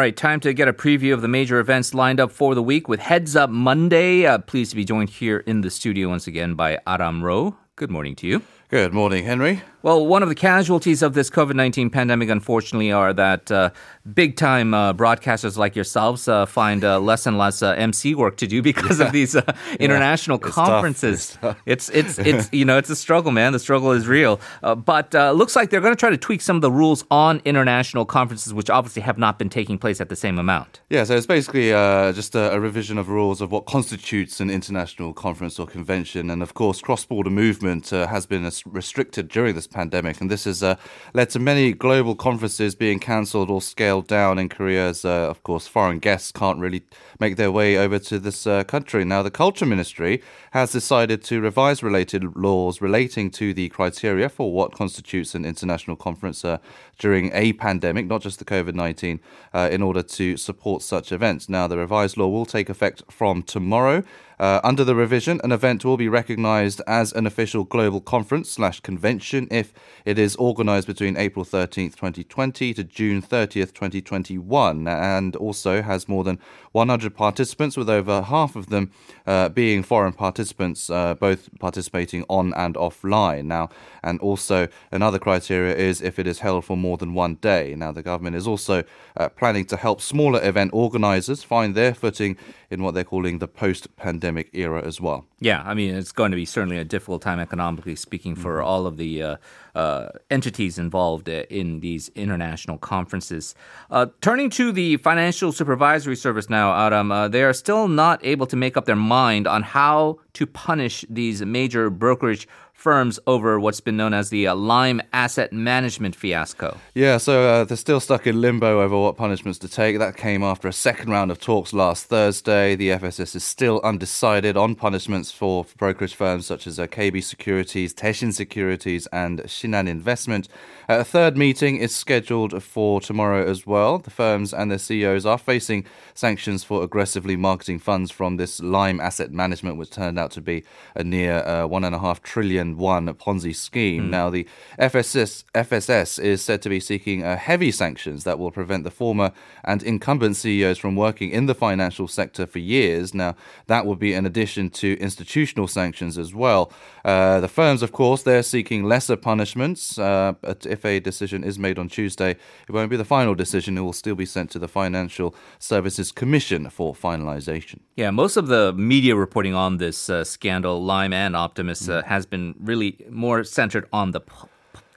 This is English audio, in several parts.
right, time to get a preview of the major events lined up for the week with Heads Up Monday. Uh, pleased to be joined here in the studio once again by Aram Ro. Good morning to you. Good morning, Henry. Well, one of the casualties of this COVID 19 pandemic, unfortunately, are that uh, big time uh, broadcasters like yourselves uh, find uh, less and less uh, MC work to do because of these uh, international It's conferences. tough. It's, it's, it's, you know, it's a struggle, man. The struggle is real. but it looks like they're going to try to tweak some of the rules on international conferences, which obviously have not been taking place at the same amount. Yeah, so it's basically uh, just a, a revision of rules of what constitutes an international conference or convention. And of course, cross border movement uh, has been restricted during this pandemic. And this has uh, led to many global conferences being cancelled or scaled down in Korea, as, uh, of course, foreign guests can't really make their way over to this uh, country. Now, the Culture Ministry has decided to revise related laws relating to the criteria for what constitutes an international conference uh, during a pandemic, not just the COVID 19, uh, in order to support such events. Now, the revised law will take effect from tomorrow. Uh, under the revision, an event will be recognized as an official global conference slash convention if it is organized between April 13th, 2020 to June 30th, 2021, and also has more than 100 participants, with over half of them uh, being foreign participants, uh, both participating on and offline. Now, and also another criteria is if it is held for more than one day. Now, the government is also uh, planning to help smaller event organizers find their footing in what they're calling the post pandemic era as well. Yeah, I mean, it's going to be certainly a difficult time economically speaking for all of the uh, uh, entities involved uh, in these international conferences. Uh, turning to the Financial Supervisory Service now, Aram, uh, they are still not able to make up their mind on how to punish these major brokerage firms over what's been known as the uh, Lime Asset Management fiasco. Yeah, so uh, they're still stuck in limbo over what punishments to take. That came after a second round of talks last Thursday. The FSS is still undecided on punishments for brokerage firms such as uh, KB Securities, Daishin Securities, and Shinhan Investment. Uh, a third meeting is scheduled for tomorrow as well. The firms and their CEOs are facing sanctions for aggressively marketing funds from this Lime Asset Management, which turned out to be a near uh, one and a half trillion won Ponzi scheme. Now, the FSS, FSS is said to be seeking uh, heavy sanctions that will prevent the former and incumbent CEOs from working in the financial sector for years. Now, that would be in addition to institutional sanctions as well. Uh, the firms, of course, they're seeking lesser punishments. Uh, but if a decision is made on Tuesday, it won't be the final decision. It will still be sent to the Financial Services Commission for finalization. Yeah, most of the media reporting on this uh, scandal, Lime and Optimus, uh, has been really more centered on the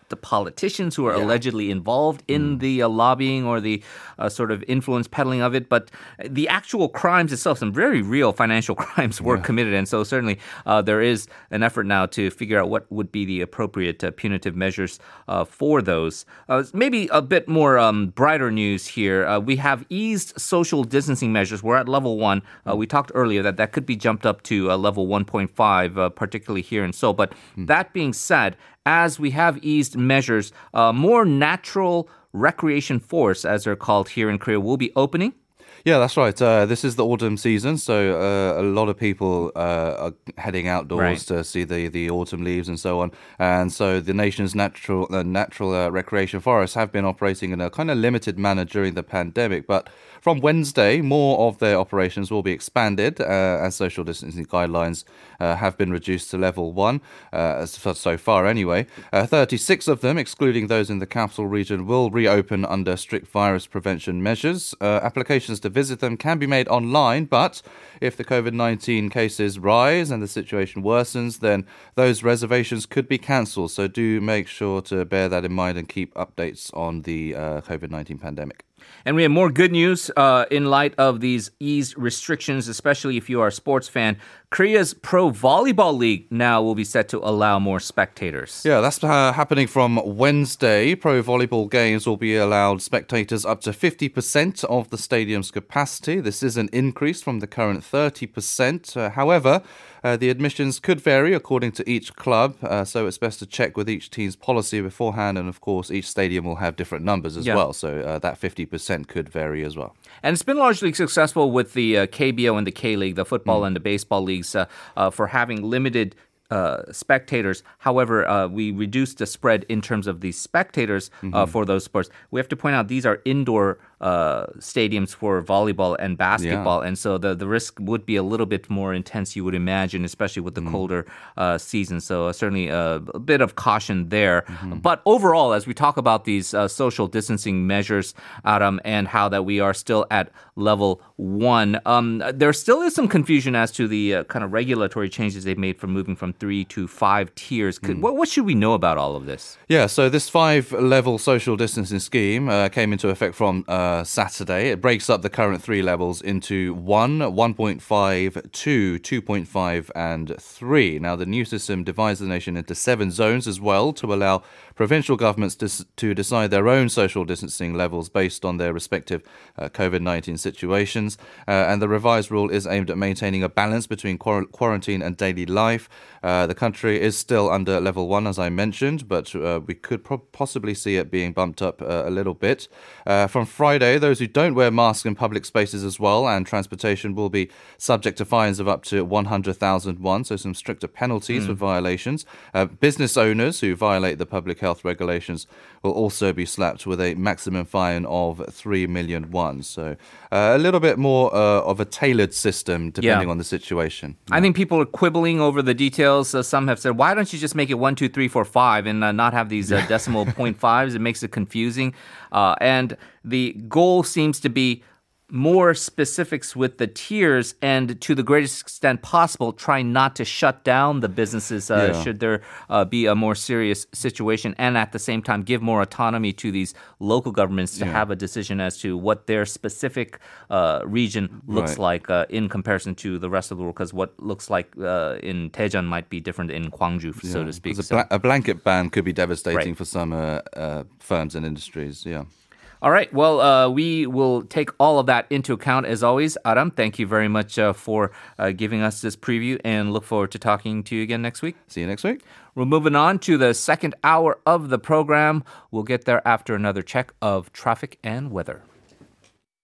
the politicians who are allegedly involved in the uh, lobbying or the uh, sort of influence peddling of it. But the actual crimes itself, some very real financial crimes were committed, and so certainly uh, there is an effort now to figure out what would be the appropriate uh, punitive measures uh, for those. Uh, maybe a bit more um, brighter news here. Uh, we have eased social distancing measures. We're at level one. Uh, we talked earlier that that could be jumped up to uh, level 1.5, uh, particularly here in Seoul. But that being said, as we have eased measures, uh, more natural recreation forests, as they're called here in Korea, will be opening. Yeah, that's right. Uh, this is the autumn season, so uh, a lot of people uh, are heading outdoors Right. to see the, the autumn leaves and so on. And so the nation's natural uh, natural uh, recreation forests have been operating in a kind of limited manner during the pandemic. But from Wednesday, more of their operations will be expanded uh, as social distancing guidelines uh, have been reduced to level one, uh, so far anyway. Uh, 36 of them, excluding those in the capital region, will reopen under strict virus prevention measures. Uh, applications to visit them can be made online, but if the COVID 19 cases rise and the situation worsens, then those reservations could be cancelled. So do make sure to bear that in mind and keep updates on the uh, COVID 19 pandemic. And we have more good news uh, in light of these eased restrictions, especially if you are a sports fan. Korea's Pro Volleyball League now will be set to allow more spectators. Yeah, that's uh, happening from Wednesday. Pro volleyball games will be allowed spectators up to 50% of the stadium's capacity. This is an increase from the current 30%. Uh, however, uh, the admissions could vary according to each club, uh, so it's best to check with each team's policy beforehand. And of course, each stadium will have different numbers as Yeah. well, so uh, that 50% could vary as well. And it's been largely successful with the uh, KBO and the K League, the football and the baseball leagues, uh, uh, for having limited. Uh, spectators. However, uh, we reduced the spread in terms of the spectators uh, for those sports. We have to point out these are indoor uh, stadiums for volleyball and basketball, and so the the risk would be a little bit more intense. You would imagine, especially with the Mm. colder uh, season. So uh, certainly uh, a bit of caution there. Mm-hmm. But overall, as we talk about these uh, social distancing measures, Aram, and how that we are still at level one, um, there still is some confusion as to the uh, kind of regulatory changes they've made from moving from three to five tiers. Could, what, what should we know about all of this? Yeah, so this five level social distancing scheme uh, came into effect from Saturday. It breaks up the current three levels into 1, 1.5, 2, 2.5, and 3. Now, the new system divides the nation into seven zones as well to allow provincial governments to, to decide their own social distancing levels based on their respective uh, COVID 19 situations. Uh, and the revised rule is aimed at maintaining a balance between quar- quarantine and daily life. Uh, the country is still under level one, as I mentioned, but uh, we could pro- possibly see it being bumped up uh, a little bit. From Friday, those who don't wear masks in public spaces as well and transportation will be subject to fines of up to 100,000 won, so some stricter penalties for violations. Uh, business owners who violate the public health regulations will also be slapped with a maximum fine of 3 million won. So uh, a little bit more uh, of a tailored system depending Yeah. on the situation. I think people are quibbling over the details. Uh, some have said, "Why don't you just make it one, two, three, four, five, and uh, not have these uh, decimal point fives? It makes it confusing." Uh, and the goal seems to be more specifics with the tiers, and to the greatest extent possible, try not to shut down the businesses uh, Yeah. should there uh, be a more serious situation, and at the same time give more autonomy to these local governments to have a decision as to what their specific uh, region looks Right. like uh, in comparison to the rest of the world. Because what looks like uh, in Daejeon might be different in Gwangju, so to speak. So- A, bla- a blanket ban could be devastating Right. for some uh, uh, firms and industries. Yeah. All right. Well, uh, we will take all of that into account as always. Aram, thank you very much uh, for uh, giving us this preview and look forward to talking to you again next week. See you next week. We're moving on to the second hour of the program. We'll get there after another check of traffic and weather.